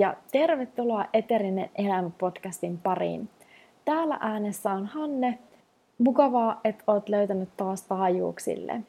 ja tervetuloa Eterinen elämä podcastin pariin. Täällä äänessä on Hanne. Mukavaa, että oot löytänyt taas taajuuksille.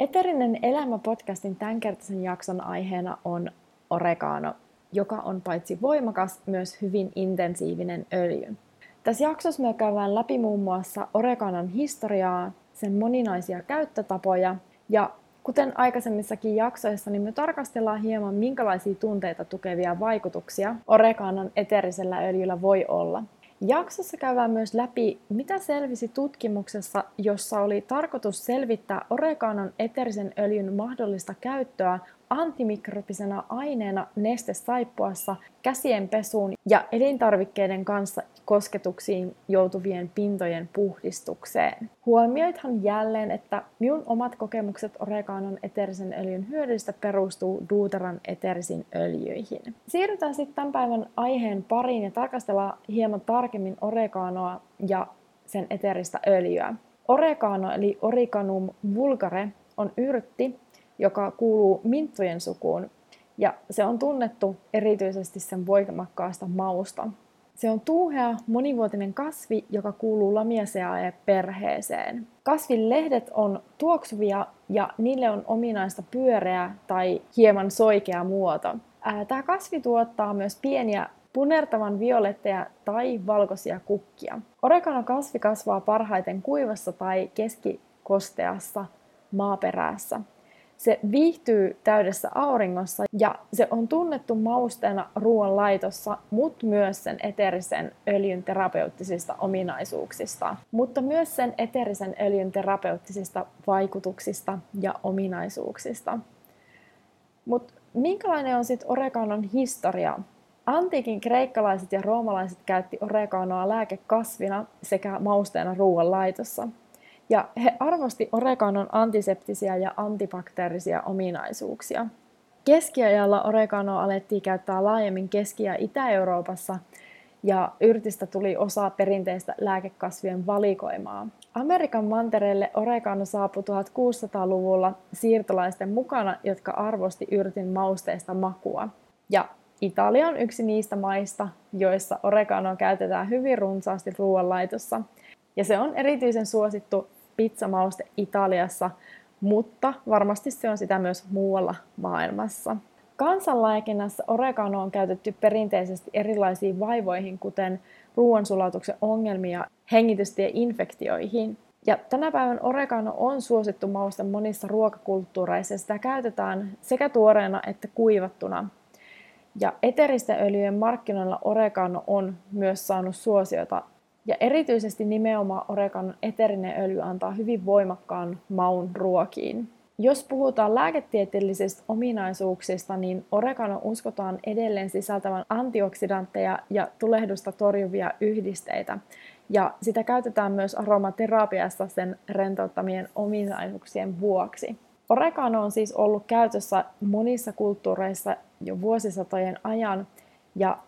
Eterinen elämä podcastin tämänkertaisen jakson aiheena on oregano, joka on paitsi voimakas, myös hyvin intensiivinen öljy. Tässä jaksossa me käydään läpi muun muassa oreganon historiaa, sen moninaisia käyttötapoja ja Kuten aikaisemmissakin jaksoissa, niin me tarkastellaan hieman, minkälaisia tunteita tukevia vaikutuksia oreganon eterisellä öljyllä voi olla. Jaksossa käydään myös läpi, mitä selvisi tutkimuksessa, jossa oli tarkoitus selvittää oreganon eterisen öljyn mahdollista käyttöä antimikrobisena aineena nestesaippuassa, käsien pesuun ja elintarvikkeiden kanssa kosketuksiin joutuvien pintojen puhdistukseen. Huomioithan jälleen, että minun omat kokemukset oregaanon eterisen öljyn hyödyistä perustuu Duuteran eterisiin öljyihin. Siirrytään sitten tämän päivän aiheen pariin ja tarkastellaan hieman tarkemmin oreganoa ja sen eteristä öljyä. Oregano eli Origanum vulgare on yrtti, joka kuuluu minttujen sukuun ja se on tunnettu erityisesti sen voimakkaasta mausta. Se on tuuhea, monivuotinen kasvi, joka kuuluu Lamiaceae perheeseen. Kasvin lehdet on tuoksuvia ja niille on ominaista pyöreä tai hieman soikea muoto. Tämä kasvi tuottaa myös pieniä punertavan violetteja tai valkoisia kukkia. Oregano kasvi kasvaa parhaiten kuivassa tai keskikosteassa maaperässä. Se viihtyy täydessä auringossa ja se on tunnettu mausteena ruoanlaitossa, mutta myös sen eterisen öljyn terapeuttisista ominaisuuksista, mutta myös sen eterisen öljyn terapeuttisista vaikutuksista ja ominaisuuksista. Mutta minkälainen on sitten oreganon historia? Antiikin kreikkalaiset ja roomalaiset käytti oreganoa lääkekasvina sekä mausteena ruoanlaitossa – ja he arvosti oreganon antiseptisiä ja antibakteerisia ominaisuuksia. Keskiajalla oreganoa alettiin käyttää laajemmin Keski- ja Itä-Euroopassa, ja yrtistä tuli osa perinteistä lääkekasvien valikoimaa. Amerikan mantereelle oregano saapui 1600-luvulla siirtolaisten mukana, jotka arvosti yrtin mausteista makua. Ja Italia on yksi niistä maista, joissa oreganoa käytetään hyvin runsaasti ruoanlaitossa. Ja se on erityisen suosittu pizzamauste Italiassa, mutta varmasti se on sitä myös muualla maailmassa. Kansanlääkinnässä oregano on käytetty perinteisesti erilaisiin vaivoihin, kuten ruoansulatuksen ongelmia hengitystieinfektioihin. Ja tänä päivän oregano on suosittu mauste monissa ruokakulttuureissa ja sitä käytetään sekä tuoreena että kuivattuna. Ja eteristen öljyjen markkinoilla oregano on myös saanut suosiota ja erityisesti nimenomaan oreganon eterinen öljy antaa hyvin voimakkaan maun ruokiin. Jos puhutaan lääketieteellisistä ominaisuuksista, niin oregano uskotaan edelleen sisältävän antioksidantteja ja tulehdusta torjuvia yhdisteitä. Ja sitä käytetään myös aromaterapiassa sen rentouttamien ominaisuuksien vuoksi. Oregano on siis ollut käytössä monissa kulttuureissa jo vuosisatojen ajan, ja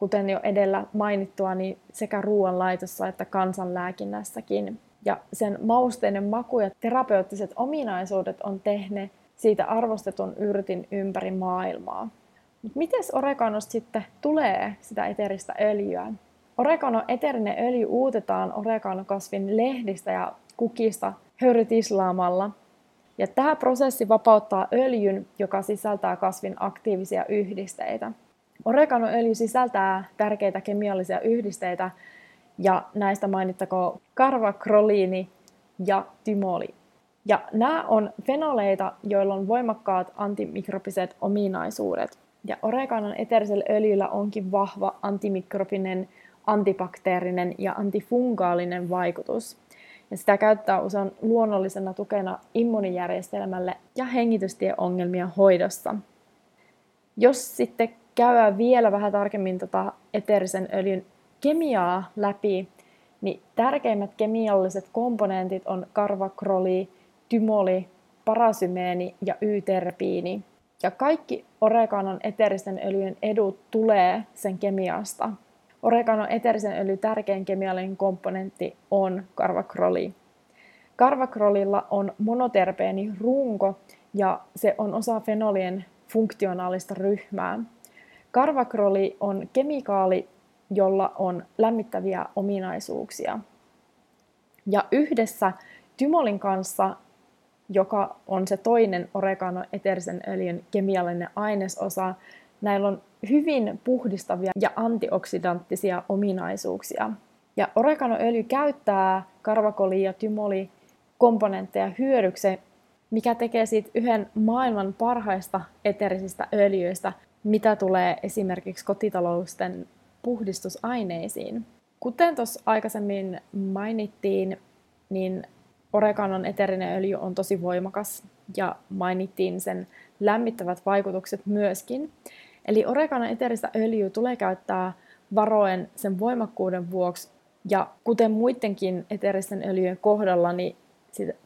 kuten jo edellä mainittua, niin sekä ruoanlaitossa että kansanlääkinnässäkin. Ja sen mausteinen maku ja terapeuttiset ominaisuudet on tehneet siitä arvostetun yrtin ympäri maailmaa. Mutta miten oreganosta sitten tulee sitä eteristä öljyä? Oregano eterinen öljy uutetaan oreganokasvin lehdistä ja kukista höyrytislaamalla. Ja tämä prosessi vapauttaa öljyn, joka sisältää kasvin aktiivisia yhdisteitä. Oreganoöljy sisältää tärkeitä kemiallisia yhdisteitä ja näistä mainittakoon karvakroliini ja tymoli. Ja nämä on fenoleita, joilla on voimakkaat antimikrobiset ominaisuudet. Ja oreganon eterisellä öljyllä onkin vahva antimikrobinen, antibakteerinen ja antifungaalinen vaikutus. Ja sitä käyttää usein luonnollisena tukena immunijärjestelmälle ja hengitystieongelmien hoidossa. Jos sitten käydään vielä vähän tarkemmin tota eteerisen öljyn kemiaa läpi, niin tärkeimmät kemialliset komponentit on karvakroli, tymoli, parasymeeni ja Y-terpiini. Ja kaikki oreganon eteeristen öljyn edut tulee sen kemiasta. Oreganon eteerisen öljyn tärkein kemiallinen komponentti on karvakroli. Karvakrolilla on monoterpeeni runko ja se on osa fenolien funktionaalista ryhmää. Karvakroli on kemikaali, jolla on lämmittäviä ominaisuuksia. Ja yhdessä tymolin kanssa, joka on se toinen oregano eterisen öljyn kemiallinen ainesosa, näillä on hyvin puhdistavia ja antioksidanttisia ominaisuuksia. Ja oreganoöljy käyttää karvakoli ja tymoli komponentteja hyödyksi, mikä tekee siitä yhden maailman parhaista eterisistä öljyistä, mitä tulee esimerkiksi kotitalousten puhdistusaineisiin. Kuten tuossa aikaisemmin mainittiin, niin oreganon eterinen öljy on tosi voimakas ja mainittiin sen lämmittävät vaikutukset myöskin. Eli oreganon eteristä öljyä tulee käyttää varoen sen voimakkuuden vuoksi ja kuten muidenkin eteristen öljyjen kohdalla, niin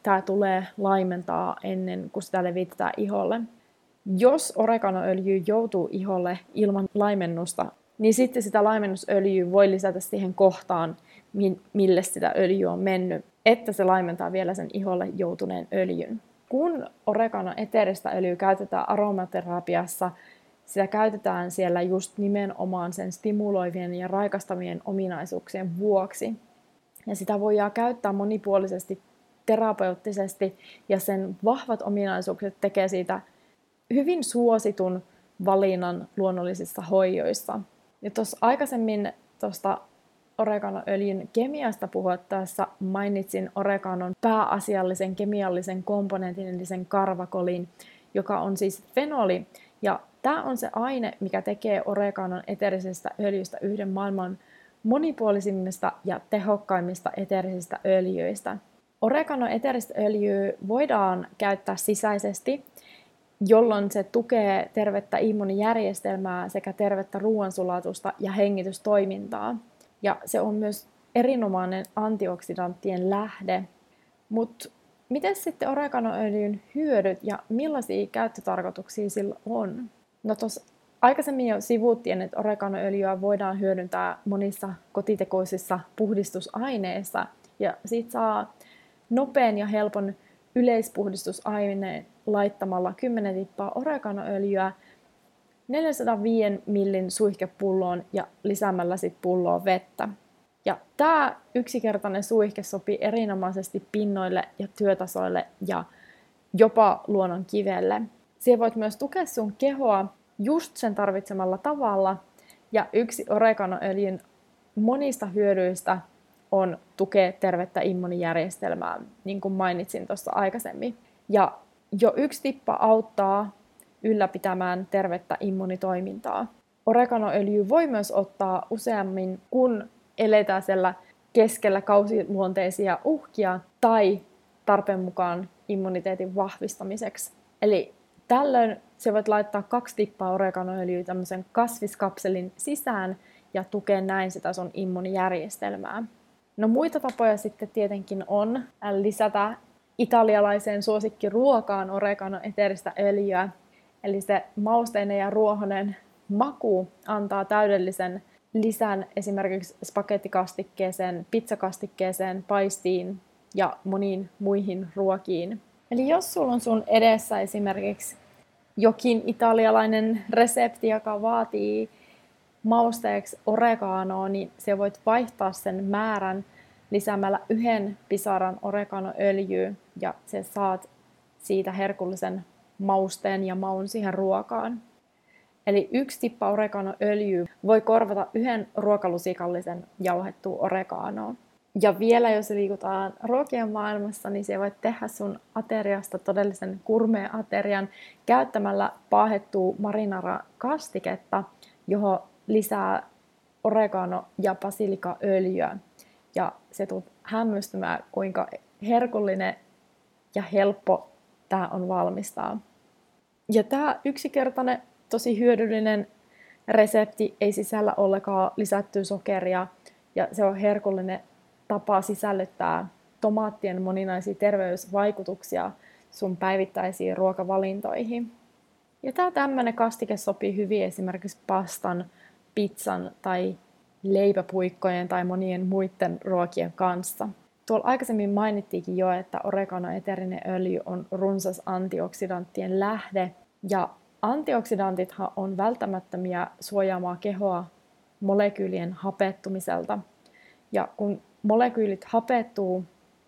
tämä tulee laimentaa ennen kuin sitä levitetään iholle. Jos oreganoöljy joutuu iholle ilman laimennusta, niin sitten sitä laimennusöljyä voi lisätä siihen kohtaan, mille sitä öljyä on mennyt, että se laimentaa vielä sen iholle joutuneen öljyn. Kun oregano eteristä öljyä käytetään aromaterapiassa, sitä käytetään siellä just nimenomaan sen stimuloivien ja raikastavien ominaisuuksien vuoksi. Ja sitä voidaan käyttää monipuolisesti terapeuttisesti ja sen vahvat ominaisuudet tekee siitä hyvin suositun valinnan luonnollisissa hoijoissa. Ja tuossa aikaisemmin tuosta oreganoöljyn kemiasta puhuttaessa mainitsin oreganon pääasiallisen kemiallisen komponentin, eli sen karvakolin, joka on siis fenoli. Ja tämä on se aine, mikä tekee oreganon eterisestä öljystä yhden maailman monipuolisimmista ja tehokkaimmista eterisistä öljyistä. Oregano eteristä öljyä voidaan käyttää sisäisesti, jolloin se tukee tervettä immunijärjestelmää sekä tervettä ruoansulatusta ja hengitystoimintaa. Ja se on myös erinomainen antioksidanttien lähde. Mutta miten sitten oreganoöljyn hyödyt ja millaisia käyttötarkoituksia sillä on? No tuossa aikaisemmin jo sivuttiin, että oreganoöljyä voidaan hyödyntää monissa kotitekoisissa puhdistusaineissa ja siitä saa nopean ja helpon yleispuhdistusaineen laittamalla 10 tippaa oreganoöljyä 405 millin suihkepulloon ja lisäämällä sit pulloon vettä. Ja tämä yksinkertainen suihke sopii erinomaisesti pinnoille ja työtasoille ja jopa luonnon kivelle. Siellä voit myös tukea sun kehoa just sen tarvitsemalla tavalla. Ja yksi oreganoöljyn monista hyödyistä on tukea tervettä immunijärjestelmää, niin kuin mainitsin tuossa aikaisemmin. Ja jo yksi tippa auttaa ylläpitämään tervettä immunitoimintaa. Oreganoöljy voi myös ottaa useammin, kun eletään siellä keskellä kausiluonteisia uhkia tai tarpeen mukaan immuniteetin vahvistamiseksi. Eli tällöin se voit laittaa kaksi tippaa oreganoöljyä tämmöisen kasviskapselin sisään ja tukea näin sitä sun immunijärjestelmää. No muita tapoja sitten tietenkin on lisätä italialaiseen suosikkiruokaan oregano eteristä öljyä. Eli se mausteinen ja ruohonen maku antaa täydellisen lisän esimerkiksi spagettikastikkeeseen, pizzakastikkeeseen, paistiin ja moniin muihin ruokiin. Eli jos sulla on sun edessä esimerkiksi jokin italialainen resepti, joka vaatii mausteeksi oreganoa, niin se voit vaihtaa sen määrän lisäämällä yhden pisaran oreganoöljyä ja se saat siitä herkullisen mausteen ja maun siihen ruokaan. Eli yksi tippa oreganoöljyä voi korvata yhden ruokalusikallisen jauhettua oreganoa. Ja vielä jos liikutaan ruokien maailmassa, niin se voit tehdä sun ateriasta todellisen kurmea-aterian käyttämällä paahettua marinara-kastiketta, johon lisää oregano- ja basilikaöljyä. Ja se tulet hämmästymään, kuinka herkullinen ja helppo tämä on valmistaa. Ja tämä yksinkertainen, tosi hyödyllinen resepti ei sisällä ollenkaan lisättyä sokeria ja se on herkullinen tapa sisällyttää tomaattien moninaisia terveysvaikutuksia sun päivittäisiin ruokavalintoihin. Ja tämä tämmöinen kastike sopii hyvin esimerkiksi pastan, pizzan tai leipäpuikkojen tai monien muiden ruokien kanssa. Tuolla aikaisemmin mainittiinkin jo, että oregano eterinen öljy on runsas antioksidanttien lähde ja Antioksidantithan on välttämättömiä suojaamaan kehoa molekyylien hapettumiselta. Ja kun molekyylit hapettuu,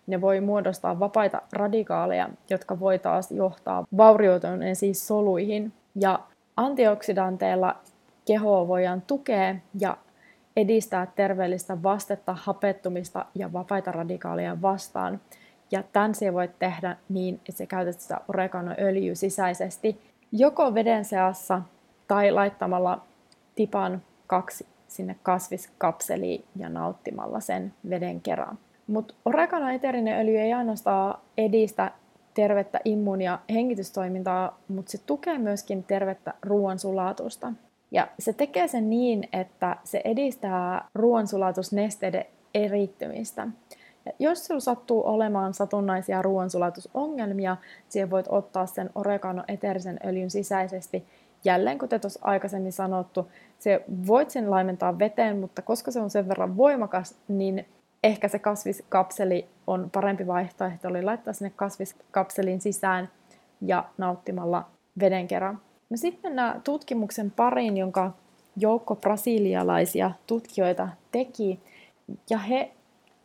ne voi muodostaa vapaita radikaaleja, jotka voi taas johtaa vaurioituneisiin soluihin. Ja antioksidanteilla kehoa voidaan tukea ja edistää terveellistä vastetta hapettumista ja vapaita radikaaleja vastaan. Ja tämän se voit tehdä niin, että se käytät sitä oreganoöljyä sisäisesti joko veden seassa tai laittamalla tipan kaksi sinne kasviskapseliin ja nauttimalla sen veden kerran. Mutta oregano-eterinen öljy ei ainoastaan edistä tervettä immuun- ja hengitystoimintaa, mutta se tukee myöskin tervettä ruoansulatusta. Ja se tekee sen niin, että se edistää ruoansulatusnesteiden erittymistä. Ja jos sinulla sattuu olemaan satunnaisia ruoansulatusongelmia, siihen voit ottaa sen oregano eterisen öljyn sisäisesti. Jälleen, kuten tuossa aikaisemmin sanottu, se voit sen laimentaa veteen, mutta koska se on sen verran voimakas, niin ehkä se kasviskapseli on parempi vaihtoehto, oli laittaa sinne kasviskapselin sisään ja nauttimalla veden kerran. No sitten nämä tutkimuksen pariin, jonka joukko brasilialaisia tutkijoita teki, ja he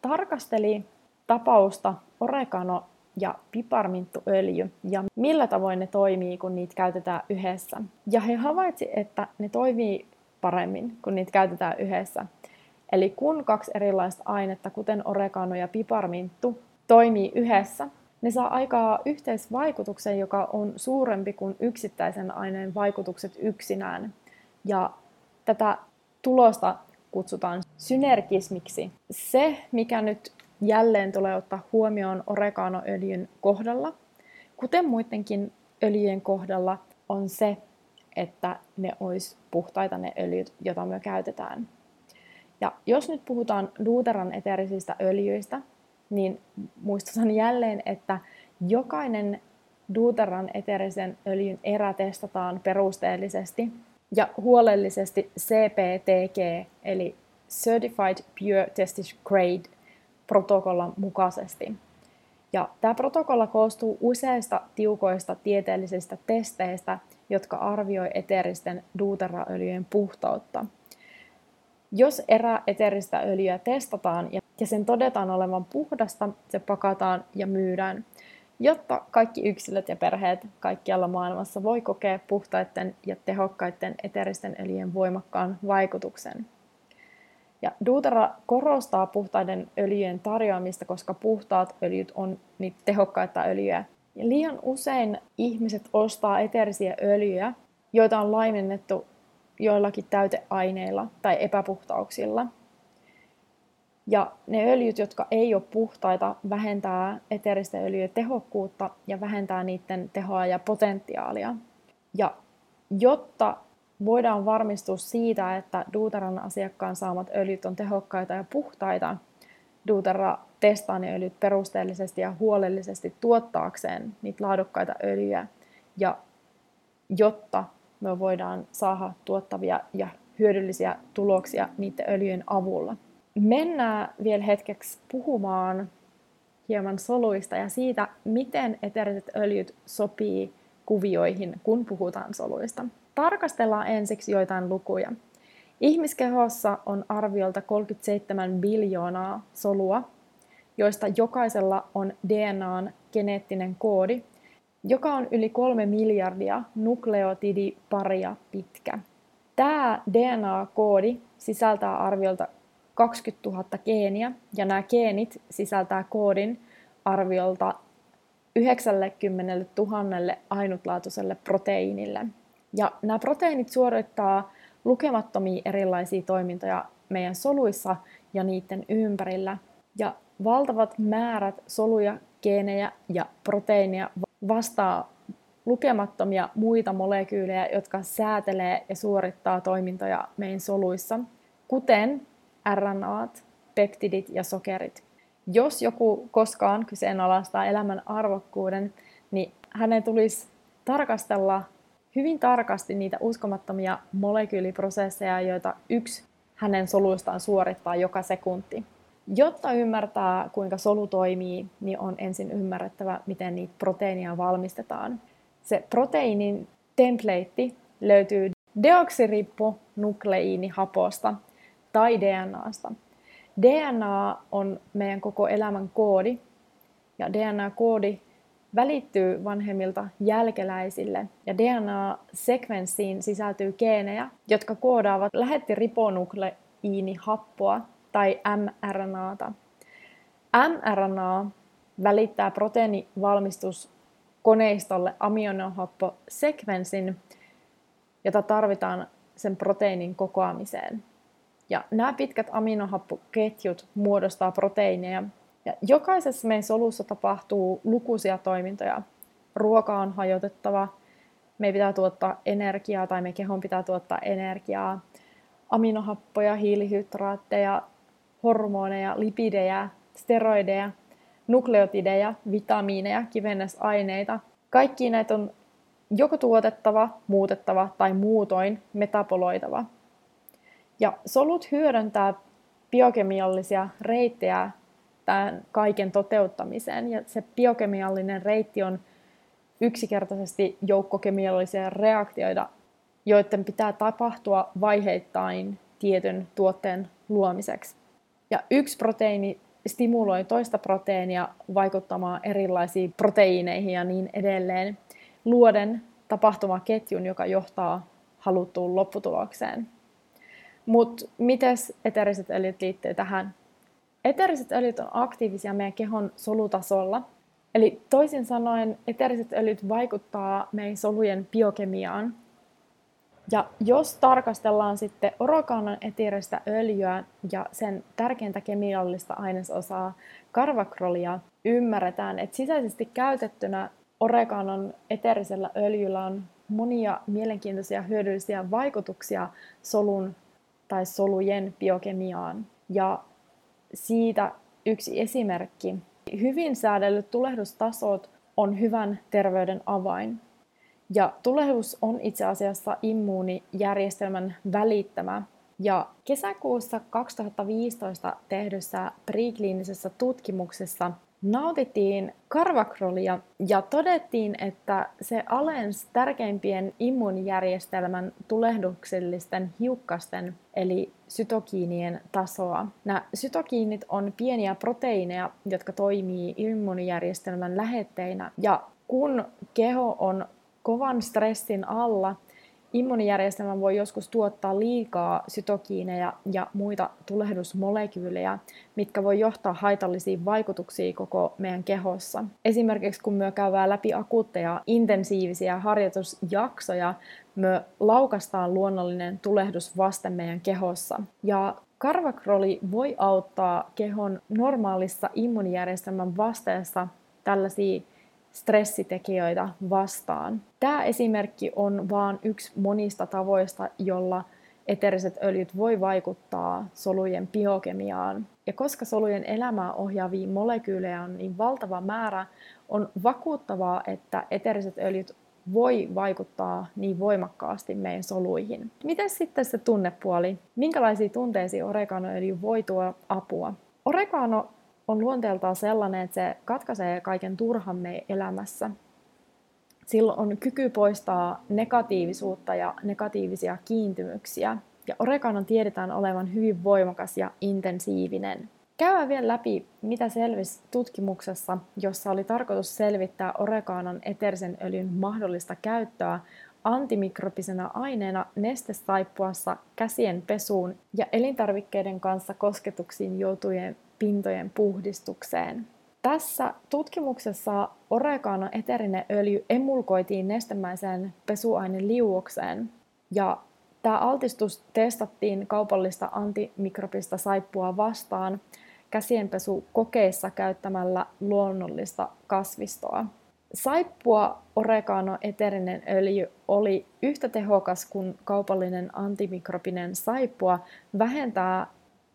tarkasteli tapausta oregano ja piparminttuöljy ja millä tavoin ne toimii, kun niitä käytetään yhdessä. Ja he havaitsi, että ne toimii paremmin, kun niitä käytetään yhdessä. Eli kun kaksi erilaista ainetta, kuten oregano ja piparminttu, toimii yhdessä, ne saa aikaa yhteisvaikutuksen, joka on suurempi kuin yksittäisen aineen vaikutukset yksinään. Ja tätä tulosta kutsutaan synergismiksi. Se, mikä nyt jälleen tulee ottaa huomioon oreganoöljyn kohdalla, kuten muidenkin öljyjen kohdalla, on se, että ne olisi puhtaita ne öljyt, joita me käytetään. Ja jos nyt puhutaan duuteran eterisistä öljyistä, niin muistutan jälleen, että jokainen duuteran eterisen öljyn erä testataan perusteellisesti ja huolellisesti CPTG, eli Certified Pure Tested Grade, protokollan mukaisesti. Ja tämä protokolla koostuu useista tiukoista tieteellisistä testeistä, jotka arvioi eteristen duuteraöljyjen puhtautta. Jos erä eteristä öljyä testataan ja sen todetaan olevan puhdasta, se pakataan ja myydään jotta kaikki yksilöt ja perheet kaikkialla maailmassa voi kokea puhtaiden ja tehokkaiden eteristen öljyjen voimakkaan vaikutuksen. Ja Duutera korostaa puhtaiden öljyjen tarjoamista, koska puhtaat öljyt on niitä tehokkaita öljyjä. Ja liian usein ihmiset ostaa eterisiä öljyjä, joita on laimennettu joillakin täyteaineilla tai epäpuhtauksilla – ja ne öljyt, jotka ei ole puhtaita, vähentää eteristen öljyjen tehokkuutta ja vähentää niiden tehoa ja potentiaalia. Ja jotta voidaan varmistua siitä, että Duuteran asiakkaan saamat öljyt on tehokkaita ja puhtaita, Duutera testaa ne öljyt perusteellisesti ja huolellisesti tuottaakseen niitä laadukkaita öljyjä. Ja jotta me voidaan saada tuottavia ja hyödyllisiä tuloksia niiden öljyjen avulla mennään vielä hetkeksi puhumaan hieman soluista ja siitä, miten eteriset öljyt sopii kuvioihin, kun puhutaan soluista. Tarkastellaan ensiksi joitain lukuja. Ihmiskehossa on arviolta 37 biljoonaa solua, joista jokaisella on DNAn geneettinen koodi, joka on yli kolme miljardia nukleotidiparia pitkä. Tämä DNA-koodi sisältää arviolta 20 000 geeniä, ja nämä geenit sisältää koodin arviolta 90 000 ainutlaatuiselle proteiinille. Ja nämä proteiinit suorittaa lukemattomia erilaisia toimintoja meidän soluissa ja niiden ympärillä. Ja valtavat määrät soluja, geenejä ja proteiineja vastaa lukemattomia muita molekyylejä, jotka säätelee ja suorittaa toimintoja meidän soluissa, kuten RNAt, peptidit ja sokerit. Jos joku koskaan kyseenalaistaa elämän arvokkuuden, niin hänen tulisi tarkastella hyvin tarkasti niitä uskomattomia molekyyliprosesseja, joita yksi hänen soluistaan suorittaa joka sekunti. Jotta ymmärtää, kuinka solu toimii, niin on ensin ymmärrettävä, miten niitä proteiinia valmistetaan. Se proteiinin template löytyy deoksiribonukleiinihaposta tai DNAsta. DNA on meidän koko elämän koodi, ja DNA-koodi välittyy vanhemmilta jälkeläisille, ja DNA-sekvenssiin sisältyy geenejä, jotka koodaavat lähettiribonukleiinihappoa tai mRNAta. mRNA välittää proteiinivalmistuskoneistolle aminohapposekvenssin, jota tarvitaan sen proteiinin kokoamiseen. Ja nämä pitkät aminohappoketjut muodostaa proteiineja. Ja jokaisessa meidän solussa tapahtuu lukuisia toimintoja. Ruoka on hajotettava, me pitää tuottaa energiaa tai me kehon pitää tuottaa energiaa. Aminohappoja, hiilihydraatteja, hormoneja, lipidejä, steroideja, nukleotideja, vitamiineja, kivennäisaineita. Kaikki näitä on joko tuotettava, muutettava tai muutoin metaboloitava. Ja solut hyödyntää biokemiallisia reittejä tämän kaiken toteuttamiseen. Ja se biokemiallinen reitti on yksinkertaisesti joukkokemiallisia reaktioita, joiden pitää tapahtua vaiheittain tietyn tuotteen luomiseksi. Ja yksi proteiini stimuloi toista proteiinia vaikuttamaan erilaisiin proteiineihin ja niin edelleen, luoden tapahtumaketjun, joka johtaa haluttuun lopputulokseen. Mutta miten eteriset öljyt liittyy tähän? Eteriset öljyt on aktiivisia meidän kehon solutasolla. Eli toisin sanoen eteriset öljyt vaikuttaa meidän solujen biokemiaan. Ja jos tarkastellaan sitten orokaanan eteeristä öljyä ja sen tärkeintä kemiallista ainesosaa karvakrolia, ymmärretään, että sisäisesti käytettynä oregaanon eteerisellä öljyllä on monia mielenkiintoisia hyödyllisiä vaikutuksia solun tai solujen biokemiaan. Ja siitä yksi esimerkki. Hyvin säädellyt tulehdustasot on hyvän terveyden avain. Ja tulehdus on itse asiassa immuunijärjestelmän välittämä. Ja kesäkuussa 2015 tehdyssä prekliinisessä tutkimuksessa nautittiin karvakrolia ja todettiin, että se alensi tärkeimpien immuunijärjestelmän tulehduksellisten hiukkasten eli sytokiinien tasoa. Nämä sytokiinit on pieniä proteiineja, jotka toimii immuunijärjestelmän lähetteinä ja kun keho on kovan stressin alla, immuunijärjestelmä voi joskus tuottaa liikaa sytokiineja ja muita tulehdusmolekyylejä, mitkä voi johtaa haitallisiin vaikutuksiin koko meidän kehossa. Esimerkiksi kun me käydään läpi akuutteja intensiivisiä harjoitusjaksoja, me laukastaan luonnollinen tulehdus vasten meidän kehossa. Ja karvakroli voi auttaa kehon normaalissa immuunijärjestelmän vasteessa tällaisia stressitekijöitä vastaan. Tämä esimerkki on vain yksi monista tavoista, jolla eteriset öljyt voi vaikuttaa solujen biokemiaan. Ja koska solujen elämää ohjaavia molekyylejä on niin valtava määrä, on vakuuttavaa, että eteriset öljyt voi vaikuttaa niin voimakkaasti meidän soluihin. Miten sitten se tunnepuoli? Minkälaisia tunteisiin oreganoöljy voi tuoda apua? Oregano on luonteeltaan sellainen, että se katkaisee kaiken turhan meidän elämässä. Silloin on kyky poistaa negatiivisuutta ja negatiivisia kiintymyksiä. Ja oreganon tiedetään olevan hyvin voimakas ja intensiivinen. Käydään vielä läpi, mitä selvisi tutkimuksessa, jossa oli tarkoitus selvittää oregaanon eterisen öljyn mahdollista käyttöä antimikrobisena aineena nestesaippuassa käsien pesuun ja elintarvikkeiden kanssa kosketuksiin joutujien pintojen puhdistukseen. Tässä tutkimuksessa oregano eterinen öljy emulkoitiin nestemäiseen pesuaineliuokseen ja tämä altistus testattiin kaupallista antimikrobista saippua vastaan käsienpesukokeissa käyttämällä luonnollista kasvistoa. Saippua oregano eterinen öljy oli yhtä tehokas kuin kaupallinen antimikrobinen saippua vähentää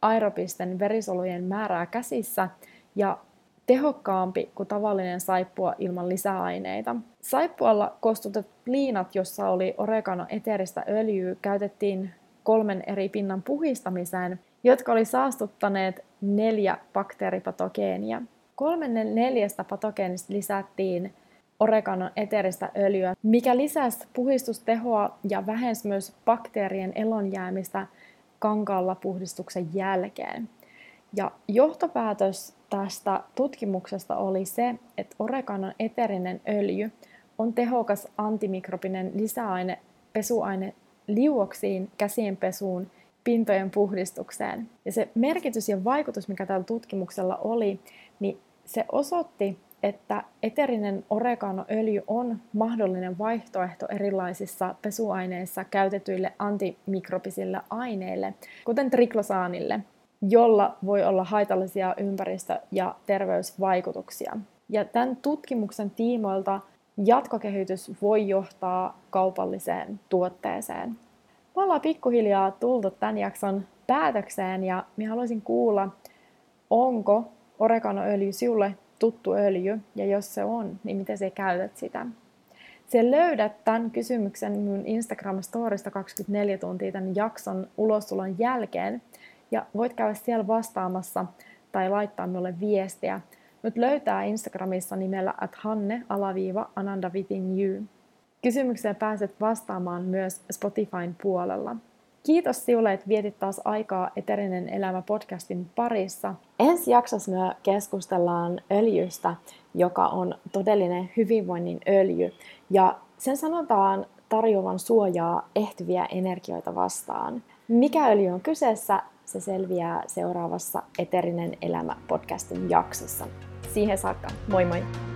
aerobisten verisolujen määrää käsissä ja tehokkaampi kuin tavallinen saippua ilman lisäaineita. Saippualla koostutetut liinat, jossa oli oregano eteristä öljyä, käytettiin kolmen eri pinnan puhistamiseen, jotka oli saastuttaneet neljä bakteeripatogeenia. Kolmen neljästä patogeenista lisättiin oreganon eteristä öljyä, mikä lisäsi puhistustehoa ja vähensi myös bakteerien elonjäämistä kankaalla puhdistuksen jälkeen. Ja johtopäätös tästä tutkimuksesta oli se, että oreganon eterinen öljy on tehokas antimikrobinen lisäaine, pesuaine liuoksiin, käsien pesuun, pintojen puhdistukseen. Ja se merkitys ja vaikutus, mikä tällä tutkimuksella oli, niin se osoitti, että eterinen oreganoöljy on mahdollinen vaihtoehto erilaisissa pesuaineissa käytetyille antimikrobisille aineille, kuten triklosaanille, jolla voi olla haitallisia ympäristö- ja terveysvaikutuksia. Ja tämän tutkimuksen tiimoilta jatkokehitys voi johtaa kaupalliseen tuotteeseen. Me ollaan pikkuhiljaa tultu tämän jakson päätökseen ja minä haluaisin kuulla, onko oreganoöljy sinulle tuttu öljy, ja jos se on, niin miten sä käytät sitä. Se löydät tämän kysymyksen mun Instagram-storista 24 tuntia tämän jakson ulostulon jälkeen, ja voit käydä siellä vastaamassa tai laittaa minulle viestiä. Nyt löytää Instagramissa nimellä at hanne alaviiva ananda. Kysymykseen pääset vastaamaan myös Spotifyn puolella. Kiitos sinulle, että vietit taas aikaa Eterinen elämä podcastin parissa. Ensi jaksossa me keskustellaan öljystä, joka on todellinen hyvinvoinnin öljy. Ja sen sanotaan tarjoavan suojaa ehtyviä energioita vastaan. Mikä öljy on kyseessä, se selviää seuraavassa Eterinen elämä podcastin jaksossa. Siihen saakka, moi moi!